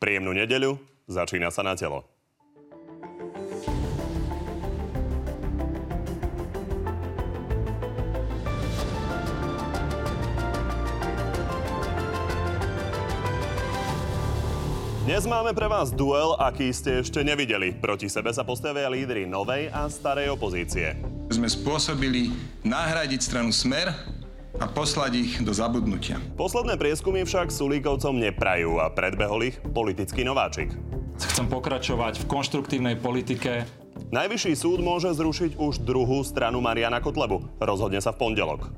Príjemnú nedeľu, začína sa na telo. Dnes máme pre vás duel, aký ste ešte nevideli. Proti sebe sa postavia lídry novej a starej opozície. Sme spôsobili nahradiť stranu Smer a poslať ich do zabudnutia. Posledné prieskumy však Sulíkovcom neprajú a predbehol ich politický nováčik. Chcem pokračovať v konštruktívnej politike. Najvyšší súd môže zrušiť už druhú stranu Mariana Kotlebu. Rozhodne sa v pondelok.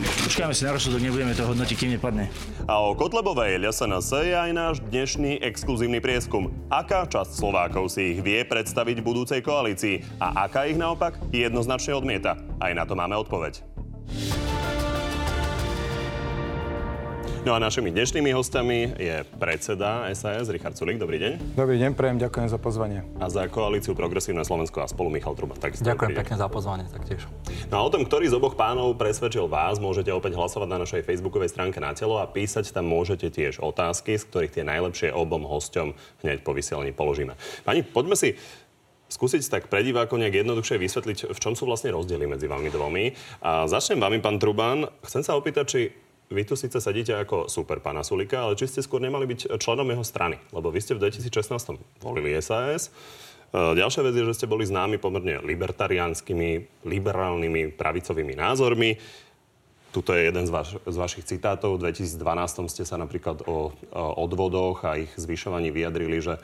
Počkáme si na rozsudok, nebudeme to hodnotiť, kým nepadne. A o Kotlebovej LSNS je aj náš dnešný exkluzívny prieskum. Aká časť Slovákov si ich vie predstaviť v budúcej koalícii a aká ich naopak jednoznačne odmieta? Aj na to máme odpoveď. No a našimi dnešnými hostami je predseda SAS Richard Sulik. Dobrý deň. Dobrý deň, prejem, ďakujem za pozvanie. A za koalíciu Progresívne Slovensko a spolu Michal Truba. Takisto Ďakujem pekne za pozvanie, taktiež. No a o tom, ktorý z oboch pánov presvedčil vás, môžete opäť hlasovať na našej facebookovej stránke na telo a písať tam môžete tiež otázky, z ktorých tie najlepšie obom hosťom hneď po vysielaní položíme. Pani, poďme si skúsiť tak pre divákov nejak jednoduchšie vysvetliť, v čom sú vlastne rozdiely medzi vami dvomi. A začnem vami, pán Truban. Chcem sa opýtať, či vy tu síce sedíte ako super pána Sulika, ale či ste skôr nemali byť členom jeho strany? Lebo vy ste v 2016 volili SAS. E, ďalšia vec je, že ste boli známi pomerne libertariánskymi, liberálnymi, pravicovými názormi. Tuto je jeden z, vaš, z vašich citátov. V 2012 ste sa napríklad o, o odvodoch a ich zvyšovaní vyjadrili, že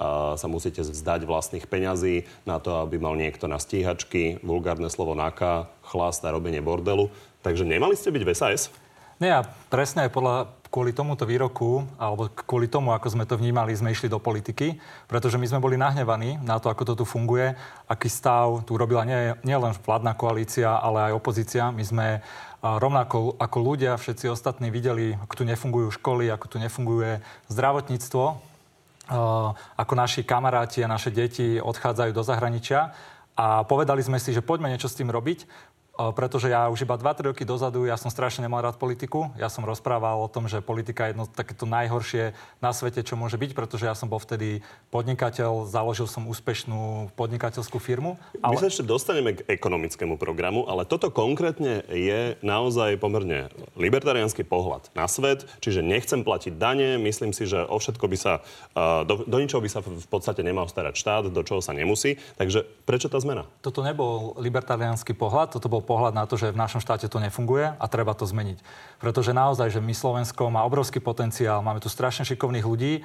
a sa musíte vzdať vlastných peňazí na to, aby mal niekto na stíhačky, vulgárne slovo naka, chlast a robenie bordelu. Takže nemali ste byť v SAS? Nie, a presne aj podľa, kvôli tomuto výroku, alebo kvôli tomu, ako sme to vnímali, sme išli do politiky, pretože my sme boli nahnevaní na to, ako to tu funguje, aký stav tu robila nie, nie vládna koalícia, ale aj opozícia. My sme rovnako ako ľudia, všetci ostatní videli, ako tu nefungujú školy, ako tu nefunguje zdravotníctvo, ako naši kamaráti a naše deti odchádzajú do zahraničia. A povedali sme si, že poďme niečo s tým robiť pretože ja už iba 2-3 roky dozadu, ja som strašne nemal rád politiku. Ja som rozprával o tom, že politika je jedno takéto najhoršie na svete, čo môže byť, pretože ja som bol vtedy podnikateľ, založil som úspešnú podnikateľskú firmu. Ale... My sa ešte dostaneme k ekonomickému programu, ale toto konkrétne je naozaj pomerne libertariánsky pohľad na svet, čiže nechcem platiť dane, myslím si, že o všetko by sa, do, do ničoho by sa v podstate nemal starať štát, do čoho sa nemusí. Takže prečo tá zmena? Toto nebol libertariánsky pohľad, toto bol pohľad na to, že v našom štáte to nefunguje a treba to zmeniť. Pretože naozaj, že my Slovensko má obrovský potenciál, máme tu strašne šikovných ľudí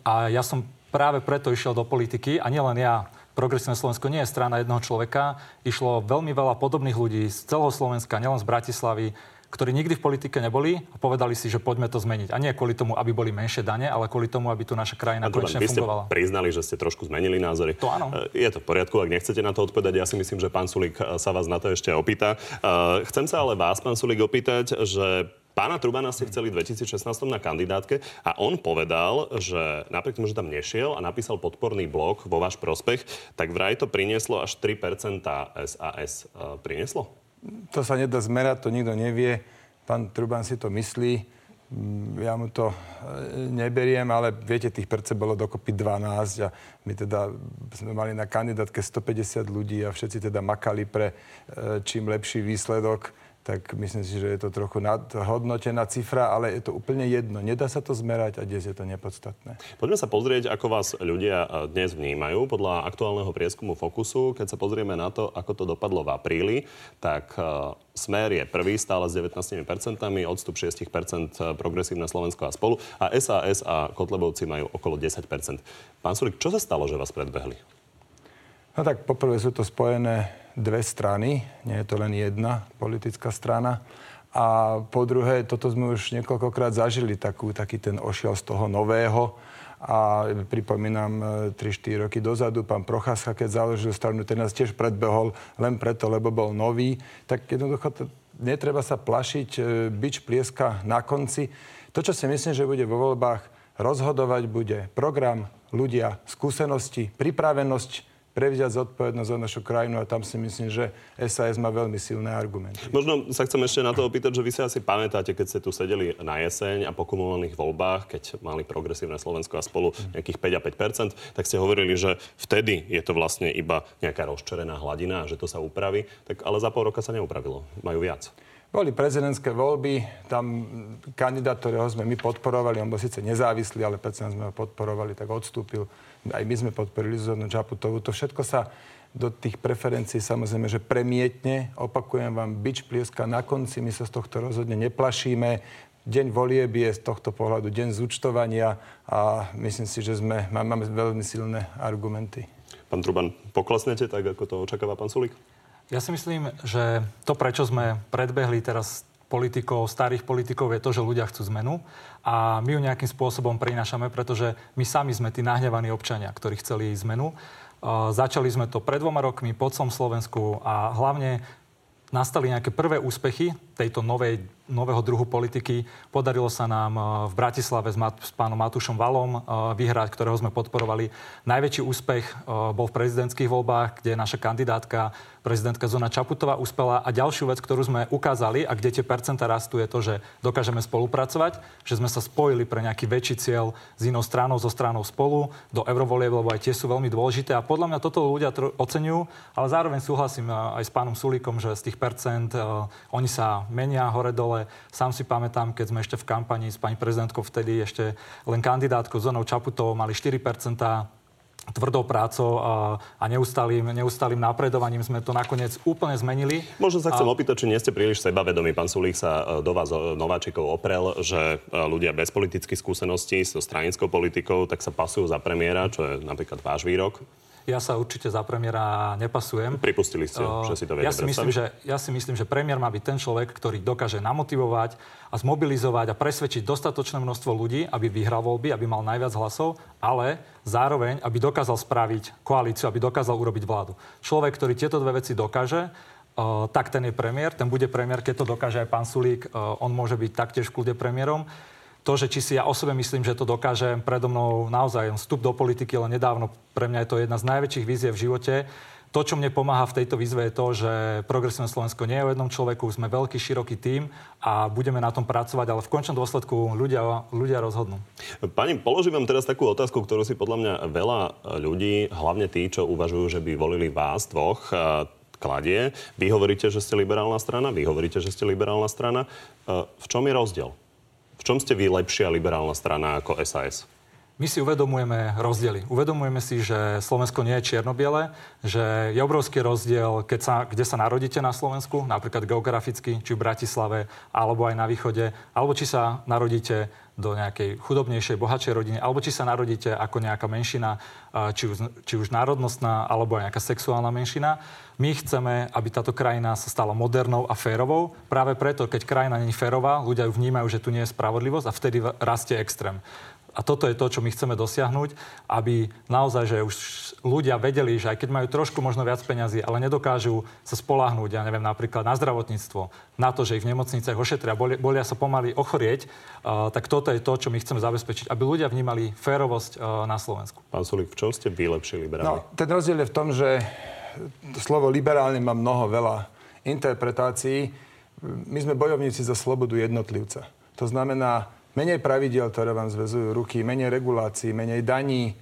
a ja som práve preto išiel do politiky a nielen ja. Progresívne Slovensko nie je strana jednoho človeka. Išlo veľmi veľa podobných ľudí z celého Slovenska, nielen z Bratislavy, ktorí nikdy v politike neboli a povedali si, že poďme to zmeniť. A nie kvôli tomu, aby boli menšie dane, ale kvôli tomu, aby tu naša krajina konečne fungovala. Vy ste priznali, že ste trošku zmenili názory. To áno. E, je to v poriadku, ak nechcete na to odpovedať, ja si myslím, že pán Sulík e, sa vás na to ešte opýta. E, chcem sa ale vás, pán Sulík, opýtať, že Pána Trubana ste chceli v 2016 na kandidátke a on povedal, že napriek tomu, že tam nešiel a napísal podporný blok vo váš prospech, tak vraj to prinieslo až 3% SAS. Prinieslo? To sa nedá zmerať, to nikto nevie. Pán Truban si to myslí. Mm, ja mu to e, neberiem, ale viete, tých percent bolo dokopy 12 a my teda sme mali na kandidátke 150 ľudí a všetci teda makali pre e, čím lepší výsledok tak myslím si, že je to trochu nadhodnotená cifra, ale je to úplne jedno. Nedá sa to zmerať a dnes je to nepodstatné. Poďme sa pozrieť, ako vás ľudia e, dnes vnímajú. Podľa aktuálneho prieskumu Fokusu, keď sa pozrieme na to, ako to dopadlo v apríli, tak uh, Smer je prvý stále s 19%, odstup 6% progresívne Slovensko a spolu a SAS a Kotlebovci majú okolo 10%. Pán Sulik, čo sa stalo, že vás predbehli? No tak poprvé sú to spojené dve strany, nie je to len jedna politická strana. A po druhé, toto sme už niekoľkokrát zažili, takú, taký ten ošiel z toho nového. A pripomínam 3-4 e, roky dozadu, pán Procházka, keď založil stranu, ten nás tiež predbehol len preto, lebo bol nový. Tak jednoducho to, netreba sa plašiť, e, byč plieska na konci. To, čo si myslím, že bude vo voľbách rozhodovať, bude program, ľudia, skúsenosti, pripravenosť prevziať zodpovednosť za našu krajinu a tam si myslím, že SAS má veľmi silné argumenty. Možno sa chcem ešte na to opýtať, že vy si asi pamätáte, keď ste tu sedeli na jeseň a po kumulovaných voľbách, keď mali progresívne Slovensko a spolu nejakých 5 a 5 tak ste hovorili, že vtedy je to vlastne iba nejaká rozčerená hladina a že to sa upraví. Tak ale za pol roka sa neupravilo. Majú viac. Boli prezidentské voľby, tam kandidát, ktorého sme my podporovali, on bol síce nezávislý, ale predsa sme ho podporovali, tak odstúpil. Aj my sme podporili Zuzanu Čaputovú. To všetko sa do tých preferencií samozrejme, že premietne. Opakujem vám, bič plieska na konci, my sa z tohto rozhodne neplašíme. Deň volieb je z tohto pohľadu deň zúčtovania a myslím si, že sme, máme veľmi silné argumenty. Pán Truban, poklesnete tak, ako to očakáva pán Sulík? Ja si myslím, že to, prečo sme predbehli teraz politikov, starých politikov, je to, že ľudia chcú zmenu a my ju nejakým spôsobom prinášame, pretože my sami sme tí nahnevaní občania, ktorí chceli zmenu. Začali sme to pred dvoma rokmi po celom Slovensku a hlavne nastali nejaké prvé úspechy tejto novej, nového druhu politiky. Podarilo sa nám v Bratislave s, Mat- s pánom Matúšom Valom vyhrať, ktorého sme podporovali. Najväčší úspech bol v prezidentských voľbách, kde naša kandidátka prezidentka Zona Čaputová uspela. A ďalšiu vec, ktorú sme ukázali a kde tie percenta rastú, je to, že dokážeme spolupracovať, že sme sa spojili pre nejaký väčší cieľ s inou stranou, so stranou spolu do eurovolieb, lebo aj tie sú veľmi dôležité. A podľa mňa toto ľudia tro- oceňujú, ale zároveň súhlasím aj s pánom Sulíkom, že z tých percent oni sa menia hore-dole. Sám si pamätám, keď sme ešte v kampani s pani prezidentkou vtedy ešte len kandidátkou Zonou Čaputovou mali 4 tvrdou prácou a, a neustálým, neustálým napredovaním sme to nakoniec úplne zmenili. Možno sa chcem a... opýtať, či nie ste príliš sebavedomí. Pán Sulík sa e, do vás e, Nováčikov oprel, že e, ľudia bez politických skúseností so stranickou politikou tak sa pasujú za premiéra, čo je napríklad váš výrok. Ja sa určite za premiéra nepasujem. Pripustili ste, uh, že si to viete ja si, myslím, že, ja si myslím, že premiér má byť ten človek, ktorý dokáže namotivovať a zmobilizovať a presvedčiť dostatočné množstvo ľudí, aby vyhral voľby, aby mal najviac hlasov, ale zároveň, aby dokázal spraviť koalíciu, aby dokázal urobiť vládu. Človek, ktorý tieto dve veci dokáže, Uh, tak ten je premiér, ten bude premiér, keď to dokáže aj pán Sulík, uh, on môže byť taktiež v kľude premiérom to, že či si ja o sebe myslím, že to dokážem, predo mnou naozaj vstup do politiky, len nedávno pre mňa je to jedna z najväčších víziev v živote. To, čo mne pomáha v tejto výzve, je to, že Progresívne Slovensko nie je o jednom človeku, sme veľký, široký tím a budeme na tom pracovať, ale v končnom dôsledku ľudia, ľudia rozhodnú. Pani, položím vám teraz takú otázku, ktorú si podľa mňa veľa ľudí, hlavne tí, čo uvažujú, že by volili vás dvoch, kladie. Vy hovoríte, že ste liberálna strana, vy hovoríte, že ste liberálna strana. V čom je rozdiel? Čom ste vy lepšia liberálna strana ako SAS? My si uvedomujeme rozdiely. Uvedomujeme si, že Slovensko nie je čierno-biele, že je obrovský rozdiel, keď sa, kde sa narodíte na Slovensku, napríklad geograficky, či v Bratislave, alebo aj na východe, alebo či sa narodíte do nejakej chudobnejšej, bohatšej rodiny, alebo či sa narodíte ako nejaká menšina, či už, či už národnostná, alebo aj nejaká sexuálna menšina. My chceme, aby táto krajina sa stala modernou a férovou. Práve preto, keď krajina není férová, ľudia ju vnímajú, že tu nie je spravodlivosť a vtedy rastie extrém. A toto je to, čo my chceme dosiahnuť, aby naozaj, že už ľudia vedeli, že aj keď majú trošku možno viac peňazí, ale nedokážu sa spolahnúť, ja neviem, napríklad na zdravotníctvo, na to, že ich v nemocniciach ošetria, bolia, bolia sa pomaly ochorieť, uh, tak toto je to, čo my chceme zabezpečiť, aby ľudia vnímali férovosť uh, na Slovensku. Pán Sulik, v čom ste vy liberálni? No, ten rozdiel je v tom, že slovo liberálne má mnoho veľa interpretácií. My sme bojovníci za slobodu jednotlivca. To znamená, menej pravidel, ktoré vám zvezujú ruky, menej regulácií, menej daní, e,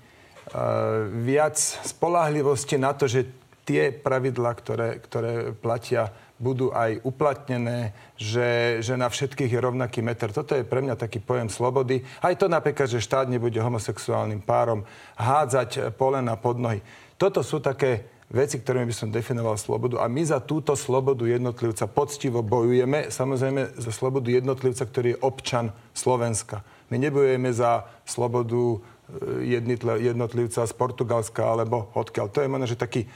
viac spolahlivosti na to, že tie pravidlá, ktoré, ktoré platia, budú aj uplatnené, že, že na všetkých je rovnaký meter. Toto je pre mňa taký pojem slobody. Aj to napríklad, že štát nebude homosexuálnym párom hádzať polena pod nohy. Toto sú také veci, ktorými by som definoval slobodu. A my za túto slobodu jednotlivca poctivo bojujeme. Samozrejme za slobodu jednotlivca, ktorý je občan Slovenska. My nebojujeme za slobodu e, jednotlivca z Portugalska alebo odkiaľ. To je možno, že taký e,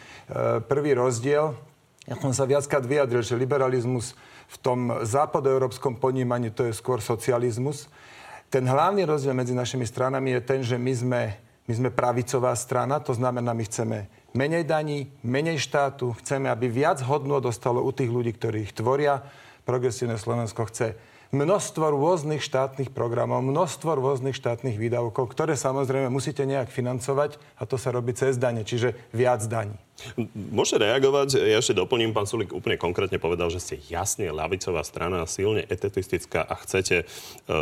prvý rozdiel. Ja som sa viackrát vyjadril, že liberalizmus v tom západoeurópskom ponímaní to je skôr socializmus. Ten hlavný rozdiel medzi našimi stranami je ten, že my sme, my sme pravicová strana, to znamená, my chceme menej daní, menej štátu. Chceme, aby viac hodnot dostalo u tých ľudí, ktorí ich tvoria. Progresívne Slovensko chce množstvo rôznych štátnych programov, množstvo rôznych štátnych výdavkov, ktoré samozrejme musíte nejak financovať a to sa robí cez dane, čiže viac daní. Môžete reagovať, ja ešte doplním, pán Sulik úplne konkrétne povedal, že ste jasne lavicová strana, silne etetistická a chcete e,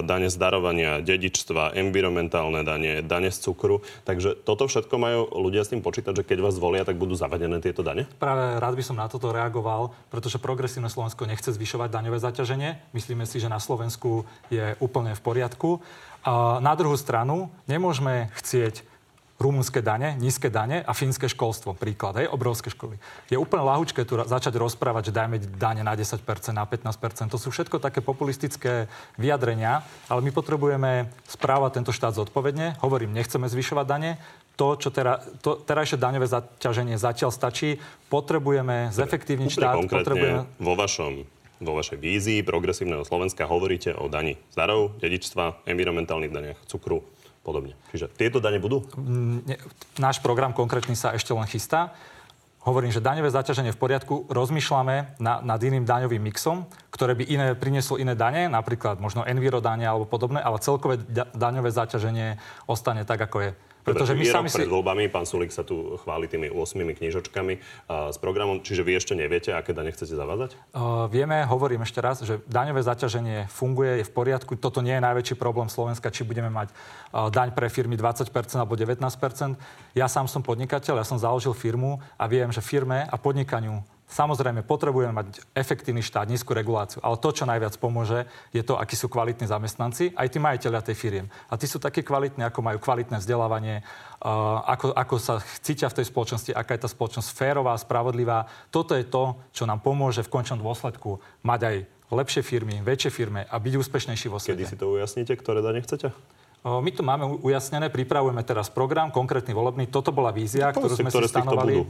dane z darovania, dedičstva, environmentálne dane, dane z cukru. Takže toto všetko majú ľudia s tým počítať, že keď vás volia, tak budú zavadené tieto dane? Práve rád by som na toto reagoval, pretože progresívne Slovensko nechce zvyšovať daňové zaťaženie. Myslíme si, že na Slovensku je úplne v poriadku. A na druhú stranu nemôžeme chcieť rumunské dane, nízke dane a fínske školstvo, príklad, hej, obrovské školy. Je úplne lahučké tu začať rozprávať, že dajme dane na 10%, na 15%. To sú všetko také populistické vyjadrenia, ale my potrebujeme správať tento štát zodpovedne. Hovorím, nechceme zvyšovať dane, to, čo tera, to, terajšie daňové zaťaženie zatiaľ stačí. Potrebujeme zefektívniť štát. Potrebujeme... vo vašom vo vašej vízii progresívneho Slovenska hovoríte o daní z darov, dedičstva, environmentálnych daniach, cukru, podobne. Čiže tieto dane budú? Mm, náš program konkrétny sa ešte len chystá. Hovorím, že daňové zaťaženie v poriadku, rozmýšľame na, nad iným daňovým mixom, ktoré by iné, prinieslo iné dane, napríklad možno envirodanie alebo podobné, ale celkové daňové zaťaženie ostane tak, ako je. Pretože my sami si... pred voľbami, pán Sulik sa tu chváli tými 8 knižočkami uh, s programom, čiže vy ešte neviete, aké dane chcete zavázať? Uh, vieme, hovorím ešte raz, že daňové zaťaženie funguje, je v poriadku. Toto nie je najväčší problém Slovenska, či budeme mať uh, daň pre firmy 20% alebo 19%. Ja sám som podnikateľ, ja som založil firmu a viem, že firme a podnikaniu Samozrejme, potrebujeme mať efektívny štát, nízku reguláciu, ale to, čo najviac pomôže, je to, akí sú kvalitní zamestnanci, aj tí majiteľia tej firiem. A tí sú takí kvalitní, ako majú kvalitné vzdelávanie, ako, ako sa cítia v tej spoločnosti, aká je tá spoločnosť férová, spravodlivá. Toto je to, čo nám pomôže v končnom dôsledku mať aj lepšie firmy, väčšie firmy a byť úspešnejší vo svete. Kedy si to ujasníte, ktoré dane chcete? My to máme ujasnené, pripravujeme teraz program, konkrétny volebný. Toto bola vízia, no, ktorú sme si stanovali.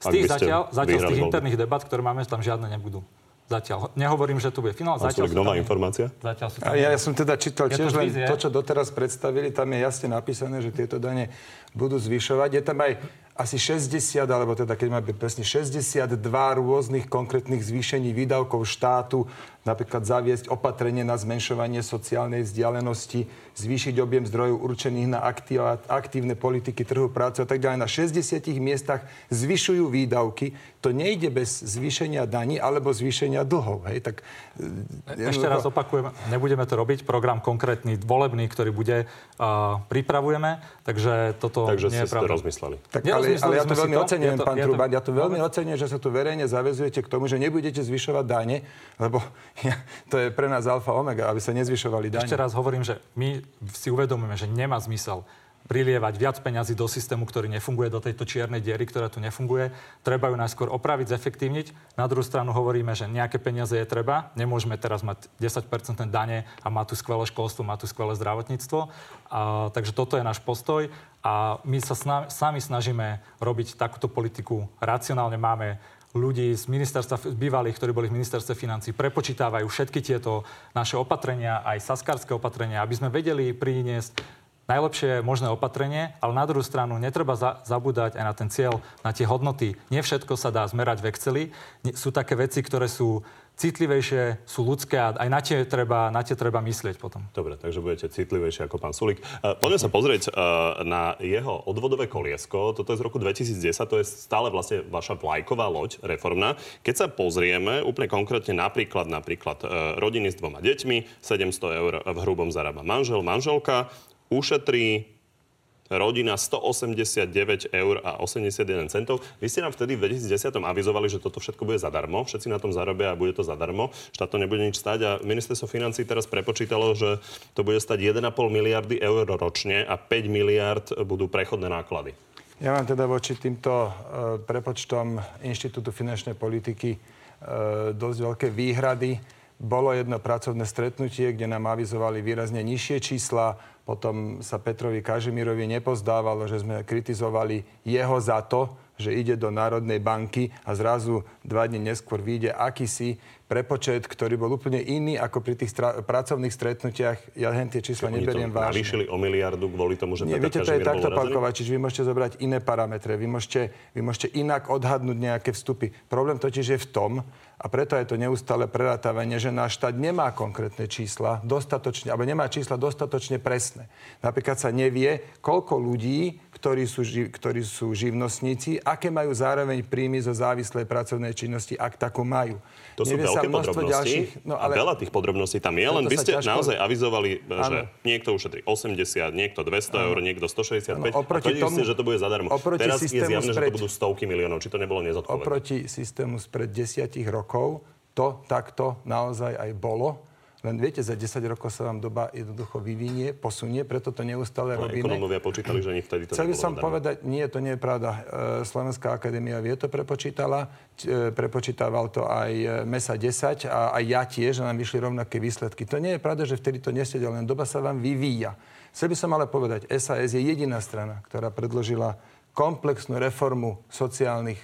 Z tých zatiaľ, zatiaľ z tých interných debat, ktoré máme, tam žiadne nebudú. Zatiaľ. Nehovorím, že tu bude finál. Zatiaľ sú nová tam, informácia? Zatiaľ sú tam, ja, ja som teda čítal tiež len to, čo doteraz predstavili. Tam je jasne napísané, že tieto dane budú zvyšovať. Je tam aj asi 60, alebo teda keď máme presne 62 rôznych konkrétnych zvýšení výdavkov štátu, napríklad zaviesť opatrenie na zmenšovanie sociálnej vzdialenosti, zvýšiť objem zdrojov určených na aktívne politiky trhu práce a tak ďalej. Na 60 miestach zvyšujú výdavky. To nejde bez zvýšenia daní alebo zvýšenia dlhov. Hej? Tak, e, Ešte raz opakujem, nebudeme to robiť. Program konkrétny, volebný, ktorý bude, uh, pripravujeme. Takže toto Takže nie je pravda. rozmysleli. Tak, ale, ale ja to veľmi ocenujem, pán ja Truban. Ja to veľmi ocenujem, že sa tu verejne zavezujete k tomu, že nebudete zvyšovať dáne, lebo to je pre nás alfa omega, aby sa nezvyšovali dáne. Ešte raz hovorím, že my si uvedomujeme, že nemá zmysel prilievať viac peňazí do systému, ktorý nefunguje, do tejto čiernej diery, ktorá tu nefunguje. Treba ju najskôr opraviť, zefektívniť. Na druhú stranu hovoríme, že nejaké peniaze je treba. Nemôžeme teraz mať 10% dane a má tu skvelé školstvo, má tu skvelé zdravotníctvo. A, takže toto je náš postoj a my sa sna- sami snažíme robiť takúto politiku racionálne. Máme ľudí z ministerstva, bývalých, ktorí boli v ministerstve financí, prepočítavajú všetky tieto naše opatrenia, aj saskarské opatrenia, aby sme vedeli priniesť najlepšie možné opatrenie, ale na druhú stranu netreba za, zabúdať aj na ten cieľ, na tie hodnoty. Nie všetko sa dá zmerať v Exceli. Sú také veci, ktoré sú citlivejšie, sú ľudské a aj na tie treba, na tie treba myslieť potom. Dobre, takže budete citlivejšie ako pán Sulik. Uh, poďme sa pozrieť uh, na jeho odvodové koliesko. Toto je z roku 2010, to je stále vlastne vaša vlajková loď reformná. Keď sa pozrieme úplne konkrétne napríklad, napríklad uh, rodiny s dvoma deťmi, 700 eur v hrubom zarába manžel, manželka, ušetrí rodina 189 eur a 81 centov. Vy ste nám vtedy v 2010 avizovali, že toto všetko bude zadarmo. Všetci na tom zarobia a bude to zadarmo. Štát to nebude nič stať a ministerstvo financí teraz prepočítalo, že to bude stať 1,5 miliardy eur ročne a 5 miliard budú prechodné náklady. Ja mám teda voči týmto uh, prepočtom Inštitútu finančnej politiky uh, dosť veľké výhrady. Bolo jedno pracovné stretnutie, kde nám avizovali výrazne nižšie čísla. Potom sa Petrovi Kažimirovi nepozdávalo, že sme kritizovali jeho za to, že ide do Národnej banky a zrazu dva dní neskôr vyjde akýsi prepočet, ktorý bol úplne iný ako pri tých stra- pracovných stretnutiach. Ja hen tie čísla Oni neberiem vážne. navýšili o miliardu kvôli tomu, že Nie, viete, to je takto, pán Kovačič, vy môžete zobrať iné parametre, vy môžete, vy môžete inak odhadnúť nejaké vstupy. Problém totiž je v tom, a preto je to neustále prerátavanie, že náš štát nemá konkrétne čísla dostatočne, alebo nemá čísla dostatočne presné. Napríklad sa nevie, koľko ľudí, ktorí sú, ktorí sú živnostníci, aké majú zároveň príjmy zo závislej pracovnej činnosti, ak takú majú. To sú Nevie sa množstvo podrobnosti ďalších- no, ale... a veľa tých podrobností tam je, len vy sa ste ťažko- naozaj avizovali, že Áno. niekto ušetrí 80, niekto 200 eur, niekto 165 Áno, oproti a tomu- ste, že to bude zadarmo. Teraz je zjavné, že spred- to budú stovky miliónov. Či to nebolo nezodpovedné? Oproti systému spred desiatich rokov to takto naozaj aj bolo. Len viete, za 10 rokov sa vám doba jednoducho vyvinie, posunie, preto to neustále Ale robíme. ekonómovia počítali, že ani vtedy to Chcel by som zadarmo. povedať, nie, to nie je pravda. E, Slovenská akadémia vie to prepočítala, e, prepočítaval to aj e, MESA 10 a aj ja tiež, že nám vyšli rovnaké výsledky. To nie je pravda, že vtedy to nesedel, len doba sa vám vyvíja. Chcel by som ale povedať, SAS je jediná strana, ktorá predložila komplexnú reformu sociálnych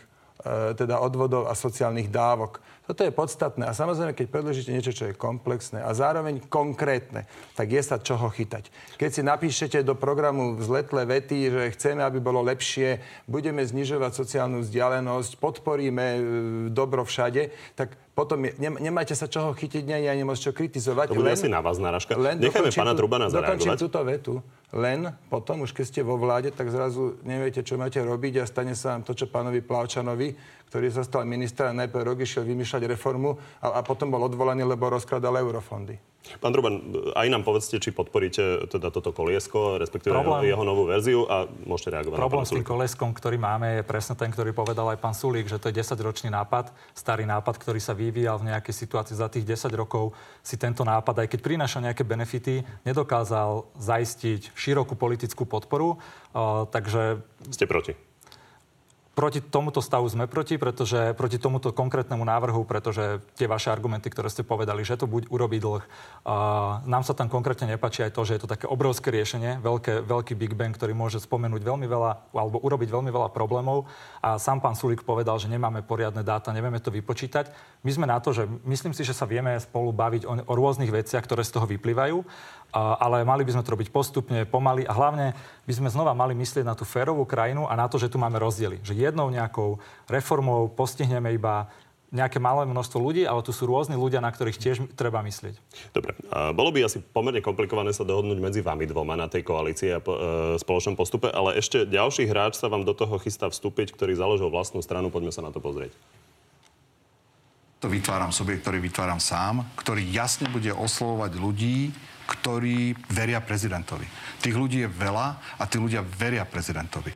teda odvodov a sociálnych dávok. Toto je podstatné. A samozrejme, keď predložíte niečo, čo je komplexné a zároveň konkrétne, tak je sa čoho chytať. Keď si napíšete do programu vzletlé vety, že chceme, aby bolo lepšie, budeme znižovať sociálnu vzdialenosť, podporíme e, dobro všade, tak potom je, nem, nemáte sa čoho chytiť, nie ani moc čo kritizovať. To bude asi na vás narážka. Len Nechajme dokončím pána Trubana Dokončím zareagovať. túto vetu. Len potom, už keď ste vo vláde, tak zrazu neviete, čo máte robiť a stane sa vám to, čo pánovi Plavčanovi, ktorý sa stal minister a najprv rok išiel vymýšľať reformu a, a potom bol odvolaný, lebo rozkladal eurofondy. Pán Truban, aj nám povedzte, či podporíte teda toto koliesko, respektíve jeho, Problém- jeho novú verziu a môžete reagovať Problém na s tým Sulíka. koleskom, ktorý máme, je presne ten, ktorý povedal aj pán Sulík, že to je 10-ročný nápad, starý nápad, ktorý sa vyvíjal v nejakej situácii za tých 10 rokov. Si tento nápad, aj keď prináša nejaké benefity, nedokázal zaistiť širokú politickú podporu. Uh, takže Ste proti. Proti tomuto stavu sme proti, pretože proti tomuto konkrétnemu návrhu, pretože tie vaše argumenty, ktoré ste povedali, že to buď urobí dlh, a nám sa tam konkrétne nepáči aj to, že je to také obrovské riešenie, veľké, veľký Big Bang, ktorý môže spomenúť veľmi veľa, alebo urobiť veľmi veľa problémov. A sám pán Sulík povedal, že nemáme poriadne dáta, nevieme to vypočítať. My sme na to, že myslím si, že sa vieme spolu baviť o, o rôznych veciach, ktoré z toho vyplývajú, ale mali by sme to robiť postupne, pomaly a hlavne by sme znova mali myslieť na tú férovú krajinu a na to, že tu máme rozdiely. Že jednou nejakou reformou postihneme iba nejaké malé množstvo ľudí, ale tu sú rôzni ľudia, na ktorých tiež treba myslieť. Dobre, bolo by asi pomerne komplikované sa dohodnúť medzi vami dvoma na tej koalícii a e, spoločnom postupe, ale ešte ďalší hráč sa vám do toho chystá vstúpiť, ktorý založil vlastnú stranu. Poďme sa na to pozrieť. To vytváram subjekt, ktorý vytváram sám, ktorý jasne bude oslovovať ľudí, ktorí veria prezidentovi. Tých ľudí je veľa a tí ľudia veria prezidentovi.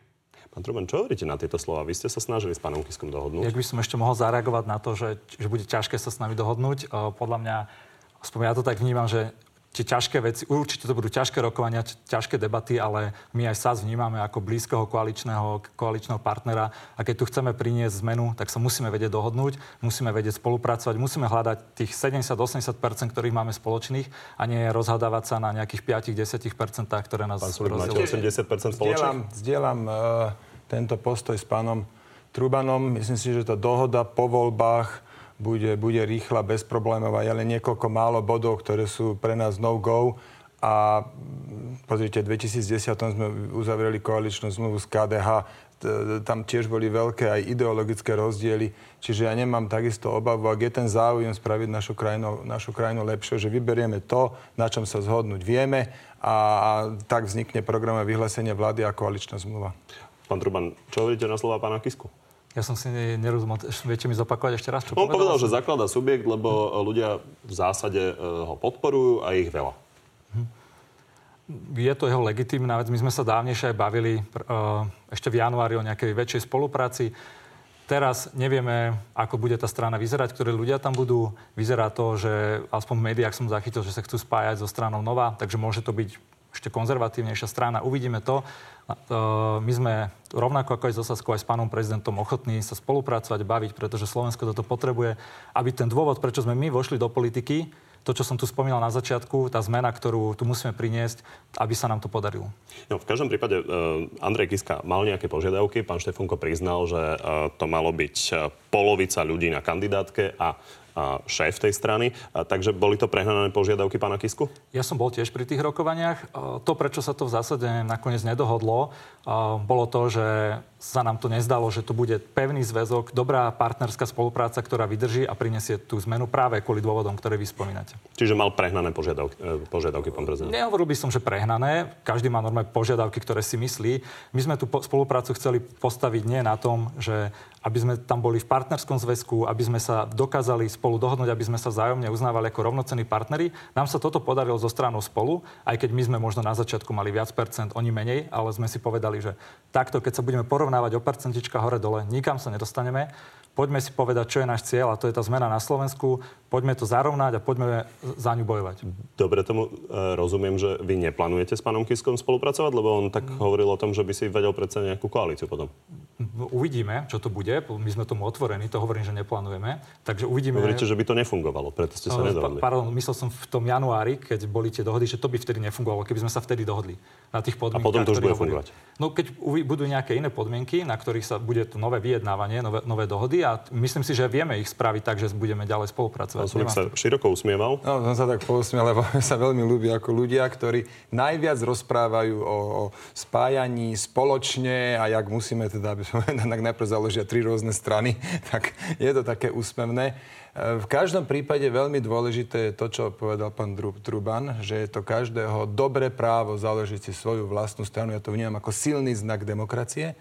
Pán Truban, čo hovoríte na tieto slova? Vy ste sa snažili s pánom Kiskom dohodnúť. Jak by som ešte mohol zareagovať na to, že, že bude ťažké sa s nami dohodnúť. Podľa mňa, aspoň ja to tak vnímam, že tie ťažké veci, určite to budú ťažké rokovania, ťažké debaty, ale my aj SAS vnímame ako blízkeho koaličného, koaličného partnera a keď tu chceme priniesť zmenu, tak sa musíme vedieť dohodnúť, musíme vedieť spolupracovať, musíme hľadať tých 70-80%, ktorých máme spoločných a nie rozhadávať sa na nejakých 5-10%, ktoré nás Pán Sulik, máte rozdielujú. 80% Zdieľam, spoločných? zdieľam uh, tento postoj s pánom Trubanom. Myslím si, že tá dohoda po voľbách bude, bude rýchla, bezproblémová. Je len niekoľko málo bodov, ktoré sú pre nás no-go. A mm, pozrite, v 2010 sme uzavreli koaličnú zmluvu s KDH. Tam tiež boli veľké aj ideologické rozdiely. Čiže ja nemám takisto obavu, ak je ten záujem spraviť našu krajinu, našu krajinu lepšie, že vyberieme to, na čom sa zhodnúť vieme a, a tak vznikne programové vyhlásenie vlády a koaličná zmluva. Pán Truban, čo hovoríte na slova pána Kisku? Ja som si ne- nerozumel, viete mi zopakovať ešte raz, čo On povedal, že som? zaklada subjekt, lebo ľudia v zásade e, ho podporujú a ich veľa. Je to jeho legitímna vec. My sme sa dávnejšie aj bavili eh, ešte v januári o nejakej väčšej spolupráci. Teraz nevieme, ako bude tá strana vyzerať, ktorí ľudia tam budú. Vyzerá to, že aspoň v médiách som zachytil, že sa chcú spájať so stranou Nova, takže môže to byť ešte konzervatívnejšia strana. Uvidíme to. My sme rovnako ako aj so aj s pánom prezidentom ochotní sa spolupracovať, baviť, pretože Slovensko toto potrebuje, aby ten dôvod, prečo sme my vošli do politiky, to, čo som tu spomínal na začiatku, tá zmena, ktorú tu musíme priniesť, aby sa nám to podarilo. No, v každom prípade uh, Andrej Kiska mal nejaké požiadavky. Pán Štefunko priznal, že uh, to malo byť uh, polovica ľudí na kandidátke a šéf tej strany. Takže boli to prehnané požiadavky pána Kisku? Ja som bol tiež pri tých rokovaniach. To, prečo sa to v zásade nakoniec nedohodlo, bolo to, že sa nám to nezdalo, že to bude pevný zväzok, dobrá partnerská spolupráca, ktorá vydrží a prinesie tú zmenu práve kvôli dôvodom, ktoré vy spomínate. Čiže mal prehnané požiadavky, e, požiadavky pán prezident? Nehovoril by som, že prehnané. Každý má normálne požiadavky, ktoré si myslí. My sme tú spoluprácu chceli postaviť nie na tom, že aby sme tam boli v partnerskom zväzku, aby sme sa dokázali spolu dohodnúť, aby sme sa vzájomne uznávali ako rovnocenní partneri. Nám sa toto podarilo zo stranou spolu, aj keď my sme možno na začiatku mali viac percent, oni menej, ale sme si povedali, že takto, keď sa budeme porovnávať o percentička hore-dole, nikam sa nedostaneme poďme si povedať, čo je náš cieľ a to je tá zmena na Slovensku. Poďme to zarovnať a poďme za ňu bojovať. Dobre tomu e, rozumiem, že vy neplánujete s pánom Kiskom spolupracovať, lebo on tak hovoril o tom, že by si vedel predsa nejakú koalíciu potom. Uvidíme, čo to bude. My sme tomu otvorení, to hovorím, že neplánujeme. Takže uvidíme. Hovoríte, že by to nefungovalo, preto ste sa no, nedohodli. Pardon, myslel som v tom januári, keď boli tie dohody, že to by vtedy nefungovalo, keby sme sa vtedy dohodli na tých podmienkach. A potom to už bude fungovať. No keď budú nejaké iné podmienky, na ktorých sa bude to nové vyjednávanie, nové, nové dohody a myslím si, že vieme ich spraviť tak, že budeme ďalej spolupracovať. Som sa široko usmieval. No, som sa tak pousmiel, lebo sa veľmi ľúbi ako ľudia, ktorí najviac rozprávajú o, o spájaní spoločne a jak musíme teda, aby sme tak najprv založia tri rôzne strany, tak je to také úsmevné. V každom prípade veľmi dôležité je to, čo povedal pán Truban, že je to každého dobré právo založiť si svoju vlastnú stranu. Ja to vnímam ako silný znak demokracie.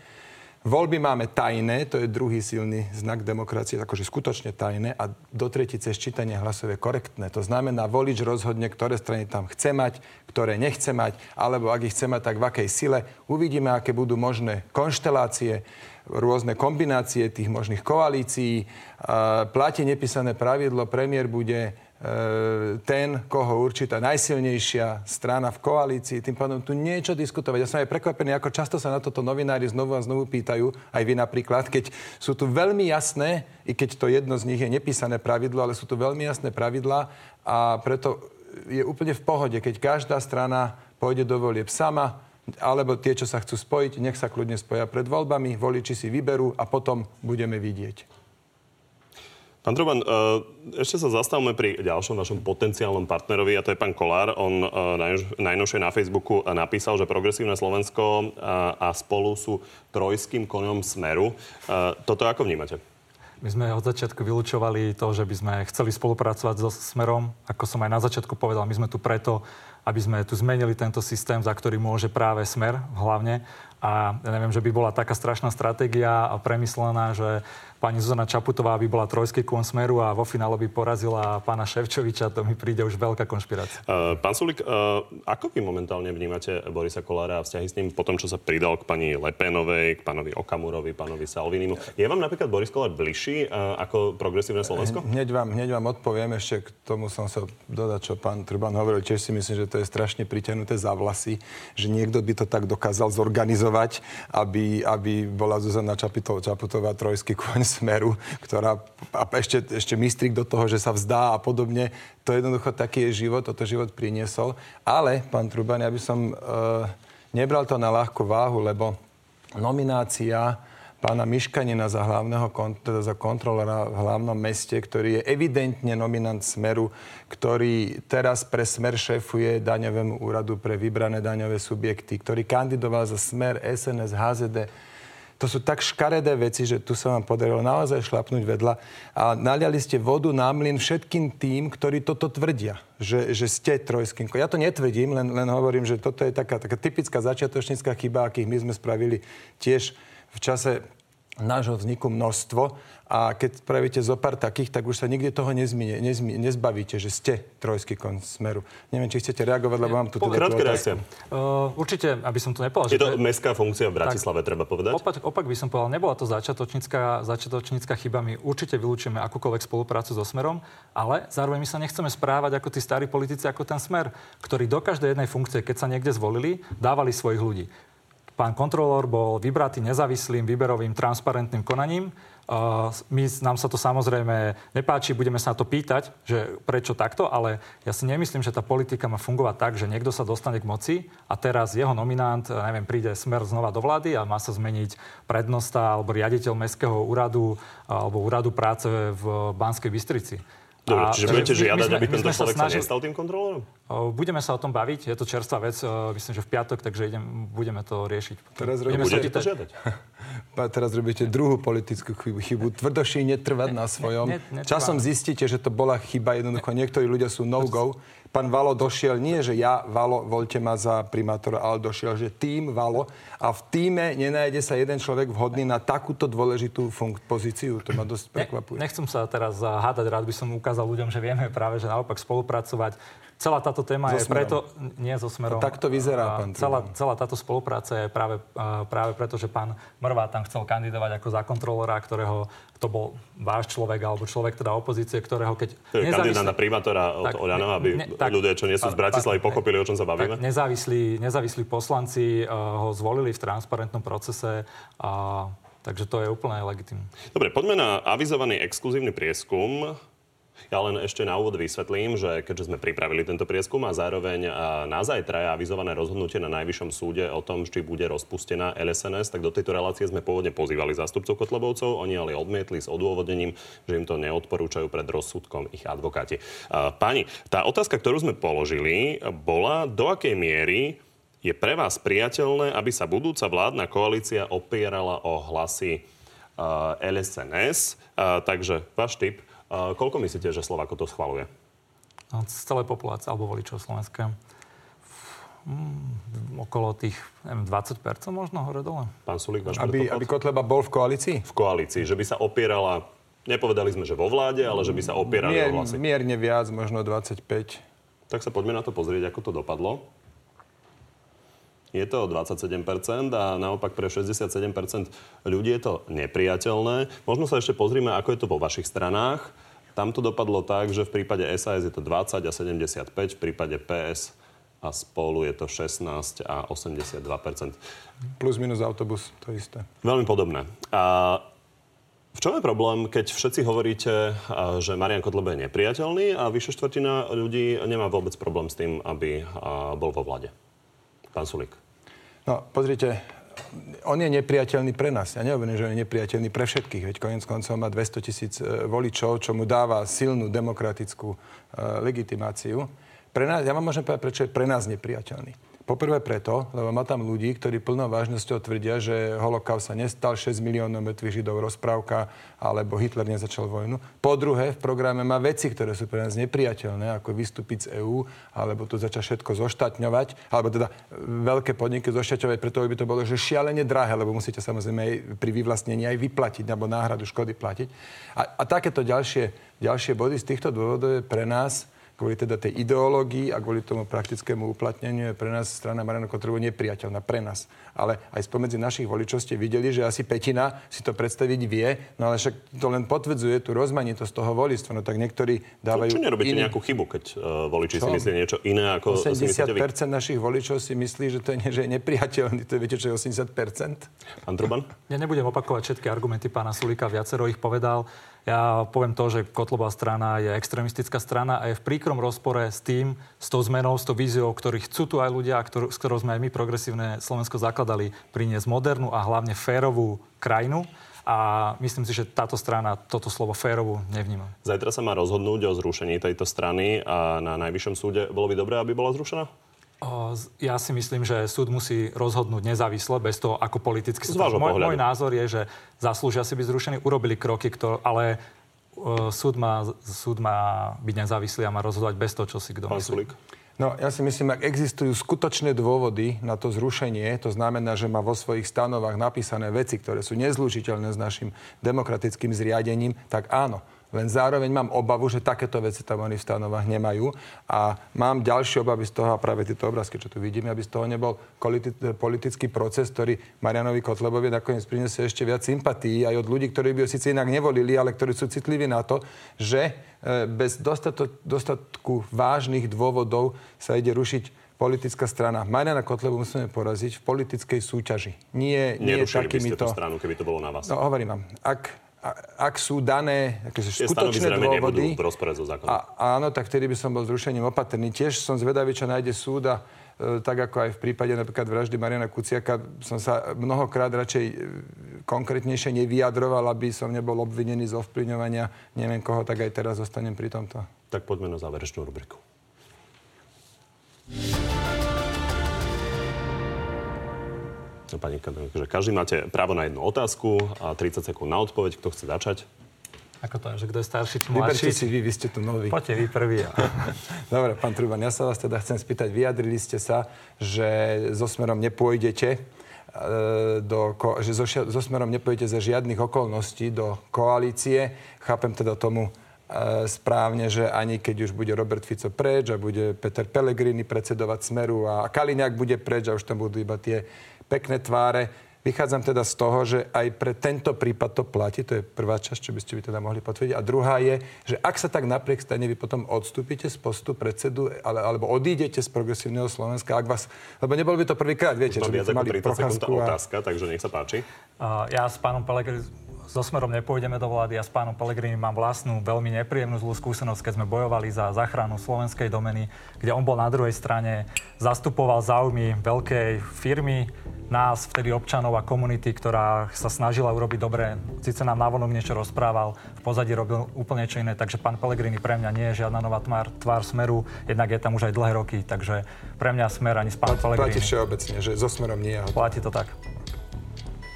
Voľby máme tajné, to je druhý silný znak demokracie, akože skutočne tajné a do tretice ščítanie hlasov je korektné. To znamená, volič rozhodne, ktoré strany tam chce mať, ktoré nechce mať, alebo ak ich chce mať, tak v akej sile. Uvidíme, aké budú možné konštelácie rôzne kombinácie tých možných koalícií. Platí nepísané pravidlo, premiér bude e, ten, koho určí tá najsilnejšia strana v koalícii. Tým pádom tu niečo diskutovať. Ja som aj prekvapený, ako často sa na toto novinári znovu a znovu pýtajú, aj vy napríklad, keď sú tu veľmi jasné, i keď to jedno z nich je nepísané pravidlo, ale sú tu veľmi jasné pravidlá a preto je úplne v pohode, keď každá strana pôjde do volieb sama, alebo tie, čo sa chcú spojiť, nech sa kľudne spoja pred voľbami, voliči si vyberú a potom budeme vidieť. Pán Truban, e, ešte sa zastavme pri ďalšom našom potenciálnom partnerovi a to je pán Kolár. On e, najnovšie na Facebooku napísal, že Progresívne Slovensko e, a spolu sú trojským koňom Smeru. Toto ako vnímate? My sme od začiatku vylúčovali to, že by sme chceli spolupracovať so Smerom. Ako som aj na začiatku povedal, my sme tu preto, aby sme tu zmenili tento systém, za ktorý môže práve Smer hlavne. A ja neviem, že by bola taká strašná stratégia a premyslená, že pani Zuzana Čaputová by bola trojský kôň Smeru a vo finále by porazila pána Ševčoviča. To mi príde už veľká konšpirácia. Uh, pán Sulik, uh, ako vy momentálne vnímate Borisa Kolára a vzťahy s ním po tom, čo sa pridal k pani Lepenovej, k pánovi Okamurovi, pánovi Salvinimu? Je vám napríklad Boris Kolár bližší uh, ako progresívne Slovensko? Hneď vám, hneď vám odpoviem. Ešte k tomu som sa dodať, čo pán Truban hovoril. Tiež si myslím, že to je strašne priťahnuté za vlasy, že niekto by to tak dokázal zorganizovať, aby, aby bola Zuzana Čaputová trojský kôň smeru, ktorá a ešte, ešte mistrik do toho, že sa vzdá a podobne. To jednoducho taký je život, toto život priniesol. Ale, pán Truban, ja by som e, nebral to na ľahkú váhu, lebo nominácia pána Miškanina za hlavného teda za kontrolera v hlavnom meste, ktorý je evidentne nominant Smeru, ktorý teraz pre Smer šéfuje daňovému úradu pre vybrané daňové subjekty, ktorý kandidoval za Smer, SNS, HZD to sú tak škaredé veci, že tu sa vám podarilo naozaj šlapnúť vedľa a naliali ste vodu na mlin všetkým tým, ktorí toto tvrdia, že, že ste trojským. Ja to netvrdím, len, len hovorím, že toto je taká, taká typická začiatočnícka chyba, akých my sme spravili tiež v čase nášho vzniku množstvo a keď spravíte zo pár takých, tak už sa nikdy toho nezmine, nezmi, nezbavíte, že ste trojský kon smeru. Neviem, či chcete reagovať, lebo mám tu teda Krátke. Uh, určite, aby som to nepovedal. Je to mestská funkcia v Bratislave, tak, treba povedať? Opak, opak by som povedal, nebola to začiatočnícka, začiatočnícka chyba. My určite vylúčime akúkoľvek spoluprácu so Smerom, ale zároveň my sa nechceme správať ako tí starí politici, ako ten Smer, ktorí do každej jednej funkcie, keď sa niekde zvolili, dávali svojich ľudí Pán kontrolór bol vybratý nezávislým výberovým transparentným konaním. My, nám sa to samozrejme nepáči, budeme sa na to pýtať, že prečo takto, ale ja si nemyslím, že tá politika má fungovať tak, že niekto sa dostane k moci a teraz jeho nominant, neviem, príde smer znova do vlády a má sa zmeniť prednosta alebo riaditeľ mestského úradu alebo úradu práce v Banskej Bystrici. Dobre, čiže budete žiadať, aby tento človek sa, snažili... sa nestal tým kontrolórom? Budeme sa o tom baviť, je to čerstvá vec, myslím, že v piatok, takže idem, budeme to riešiť. Teraz budeme sa to žiadať? Teraz robíte druhú politickú chybu. chybu. Tvrdoší netrvať na svojom. Ne, ne, Časom zistíte, že to bola chyba. Jednoducho niektorí ľudia sú no-go. Pán Valo došiel, nie že ja, Valo, voľte ma za primátora, ale došiel, že tým Valo. A v týme nenájde sa jeden človek vhodný na takúto dôležitú funk- pozíciu. To ma dosť prekvapuje. Ne, nechcem sa teraz hádať, rád by som ukázal ľuďom, že vieme práve, že naopak spolupracovať celá táto téma so je smerom. preto... Nie so smerom. A tak to vyzerá, pán celá, celá táto spolupráca je práve, práve preto, že pán Mrvá tam chcel kandidovať ako za kontrolora, ktorého to bol váš človek alebo človek teda opozície, ktorého keď... To je nezávislí... kandidát na primátora od Oľanova, aby ne, tak, ľudia, čo nie sú z Bratislavy, pochopili, o čom sa bavíme? Tak nezávislí, nezávislí poslanci uh, ho zvolili v transparentnom procese a Takže to je úplne legitimné. Dobre, poďme na avizovaný exkluzívny prieskum ja len ešte na úvod vysvetlím, že keďže sme pripravili tento prieskum a zároveň na zajtra je avizované rozhodnutie na Najvyššom súde o tom, či bude rozpustená LSNS, tak do tejto relácie sme pôvodne pozývali zástupcov Kotlebovcov. Oni ale odmietli s odôvodnením, že im to neodporúčajú pred rozsudkom ich advokáti. Pani, tá otázka, ktorú sme položili, bola do akej miery je pre vás priateľné, aby sa budúca vládna koalícia opierala o hlasy LSNS. Takže váš tip, koľko myslíte, že Slováko to schvaluje? No, z celej populácie alebo voličov Slovenska. Mm, okolo tých neviem, 20% možno hore-dole. Pán Sulík, váš aby, aby Kotleba bol v koalícii? V koalícii, že by sa opierala, nepovedali sme, že vo vláde, ale že by sa opierali Mier, o hlasy. Mierne viac, možno 25. Tak sa poďme na to pozrieť, ako to dopadlo. Je to 27% a naopak pre 67% ľudí je to nepriateľné. Možno sa ešte pozrime, ako je to vo vašich stranách. Tam to dopadlo tak, že v prípade SAS je to 20 a 75, v prípade PS a spolu je to 16 a 82% Plus minus autobus, to isté. Veľmi podobné. A v čom je problém, keď všetci hovoríte, že Marian Kotlebe je nepriateľný a vyše štvrtina ľudí nemá vôbec problém s tým, aby bol vo vlade? Pán Sulík. No, pozrite, on je nepriateľný pre nás. Ja nehovorím, že on je nepriateľný pre všetkých, veď konec koncov má 200 tisíc e, voličov, čo mu dáva silnú demokratickú uh, legitimáciu. Pre nás, ja vám môžem povedať, prečo je pre nás nepriateľný. Poprvé preto, lebo má tam ľudí, ktorí plnou vážnosťou tvrdia, že holokaust sa nestal 6 miliónov mŕtvych židov rozprávka, alebo Hitler nezačal vojnu. Po druhé, v programe má veci, ktoré sú pre nás nepriateľné, ako vystúpiť z EÚ, alebo tu začať všetko zoštatňovať, alebo teda veľké podniky zoštatňovať, preto by to bolo, že šialene drahé, lebo musíte samozrejme aj pri vyvlastnení aj vyplatiť, alebo náhradu škody platiť. A, a takéto ďalšie, ďalšie body z týchto dôvodov je pre nás kvôli teda tej ideológii a kvôli tomu praktickému uplatneniu je pre nás strana Mariana Kotlebu nepriateľná. Pre nás. Ale aj spomedzi našich voličov ste videli, že asi petina si to predstaviť vie, no ale však to len potvrdzuje tú rozmanitosť toho voličstva. No tak niektorí dávajú... Čo, čo nerobíte iný... nejakú chybu, keď uh, voliči čo? si myslí niečo iné ako 80% našich voličov si myslí, že to je, že je nepriateľný. To je, viete, čo je 80%? Pán Truban? Ja nebudem opakovať všetky argumenty pána Sulika, viacero ich povedal. Ja poviem to, že Kotlobá strana je extremistická strana a je v príkrom rozpore s tým, s tou zmenou, s tou víziou, ktorých chcú tu aj ľudia, ktor- s ktorou sme aj my progresívne Slovensko zakladali, priniesť modernú a hlavne férovú krajinu. A myslím si, že táto strana toto slovo férovú nevníma. Zajtra sa má rozhodnúť o zrušení tejto strany a na najvyššom súde bolo by dobré, aby bola zrušená? Ja si myslím, že súd musí rozhodnúť nezávisle, bez toho, ako politicky sa... Môj, môj názor je, že zaslúžia si byť zrušení, urobili kroky, ktoré, ale uh, súd, má, súd má byť nezávislý a má rozhodovať bez toho, čo si kto myslí. No, ja si myslím, ak existujú skutočné dôvody na to zrušenie, to znamená, že má vo svojich stanovách napísané veci, ktoré sú nezlučiteľné s našim demokratickým zriadením, tak áno, len zároveň mám obavu, že takéto veci tam oni v stanovách nemajú. A mám ďalšie obavy z toho, a práve tieto obrázky, čo tu vidíme, aby z toho nebol politický proces, ktorý Marianovi Kotlebovi nakoniec prinesie ešte viac sympatí aj od ľudí, ktorí by ho síce inak nevolili, ale ktorí sú citliví na to, že e, bez dostatku vážnych dôvodov sa ide rušiť politická strana. Mariana Kotlebu musíme poraziť v politickej súťaži. Nie, nie Nerušili by ste takýmito... tú stranu, keby to bolo na vás. No, hovorím vám, ak, ak sú dané akože skutočné dôvody... so. A, áno, tak vtedy by som bol zrušením opatrný. Tiež som zvedavý, čo nájde súd a e, tak ako aj v prípade napríklad vraždy Mariana Kuciaka som sa mnohokrát radšej e, konkrétnejšie nevyjadroval, aby som nebol obvinený z ovplyvňovania neviem koho, tak aj teraz zostanem pri tomto. Tak poďme na záverečnú rubriku. Pani, že každý máte právo na jednu otázku a 30 sekúnd na odpoveď. Kto chce začať? Ako to, že kto je starší, či Vyberte mladší? si vy, vy ste tu noví. Poďte vy prvý. Dobre, pán Truban, ja sa vás teda chcem spýtať. Vyjadrili ste sa, že so smerom nepôjdete e, do, že so, so smerom nepôjdete za žiadnych okolností do koalície. Chápem teda tomu e, správne, že ani keď už bude Robert Fico preč a bude Peter Pellegrini predsedovať Smeru a Kaliňák bude preč a už tam budú iba tie pekné tváre. Vychádzam teda z toho, že aj pre tento prípad to platí, to je prvá časť, čo by ste by teda mohli potvrdiť. A druhá je, že ak sa tak napriek stane, vy potom odstúpite z postu predsedu, ale, alebo odídete z progresívneho Slovenska, ak vás, lebo nebol by to prvýkrát, viete, Mám že by mali 30 sekúnd procházku a... otázka, takže nech sa páči. Uh, ja s pánom Pellegrini so Smerom nepôjdeme do vlády. Ja s pánom Pellegrini mám vlastnú veľmi nepríjemnú zlú skúsenosť, keď sme bojovali za záchranu slovenskej domeny, kde on bol na druhej strane, zastupoval záujmy veľkej firmy, nás, vtedy občanov a komunity, ktorá sa snažila urobiť dobre. Sice nám návonok niečo rozprával, v pozadí robil úplne niečo iné, takže pán Pellegrini pre mňa nie je žiadna nová tvár, tvár Smeru, jednak je tam už aj dlhé roky, takže pre mňa Smer ani s pánom Platí Pellegrini. všeobecne, že so smerom nie. ale- Platí to tak.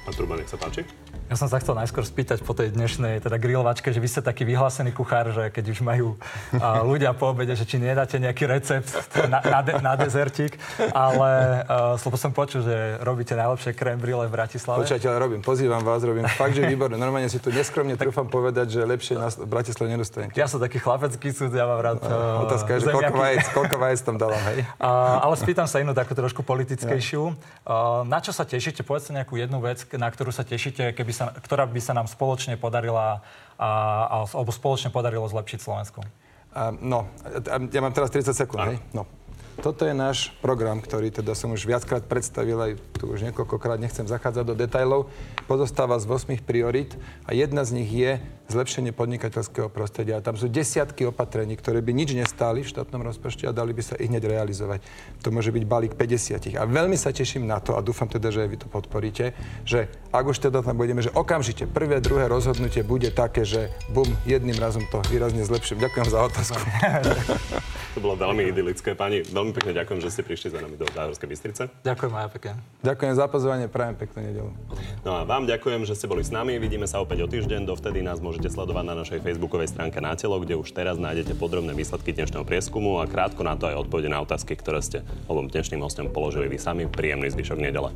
Pán Truban, nech sa páči. Ja som sa chcel najskôr spýtať po tej dnešnej teda grilovačke, že vy ste taký vyhlásený kuchár, že keď už majú a, ľudia po obede, že či nedáte nejaký recept na, na, de, na dezertík, ale uh, lebo som počul, že robíte najlepšie krém brille v Bratislave. Počujete, ale robím, pozývam vás, robím fakt, že výborné. Normálne si tu neskromne trúfam povedať, že lepšie na Bratislave nedostanete. Ja som taký chlapecký súd, ja mám rád uh, Otázka je, že koľko vajec, koľko vajec tam dávam, hej? Uh, ale spýtam sa inú takú trošku politickejšiu. Uh, na čo sa tešíte? Povedzte nejakú jednu vec, na ktorú sa tešíte, keby sa, ktorá by sa nám spoločne podarila a, a, alebo spoločne podarilo zlepšiť Slovensku. A, no, ja mám teraz 30 sekúnd, hej? No. Toto je náš program, ktorý teda som už viackrát predstavil, aj tu už niekoľkokrát nechcem zachádzať do detajlov. Pozostáva z 8 priorít a jedna z nich je zlepšenie podnikateľského prostredia. Tam sú desiatky opatrení, ktoré by nič nestáli v štátnom rozpočte a dali by sa ich hneď realizovať. To môže byť balík 50. A veľmi sa teším na to, a dúfam teda, že aj vy to podporíte, že ak už teda tam budeme, že okamžite prvé, druhé rozhodnutie bude také, že bum, jedným razom to výrazne zlepším. Ďakujem za otázku. To bolo veľmi idylické. Pani, veľmi pekne ďakujem, že ste prišli za nami do Záhorskej Bystrice. Ďakujem aj pekne. Ďakujem za pozvanie, prajem peknú nedelu. No a vám ďakujem, že ste boli s nami. Vidíme sa opäť o týždeň. Dovtedy nás môžete sledovať na našej facebookovej stránke Na telo, kde už teraz nájdete podrobné výsledky dnešného prieskumu a krátko na to aj odpovede na otázky, ktoré ste obom dnešným hostom položili vy sami. Príjemný zvyšok nedele.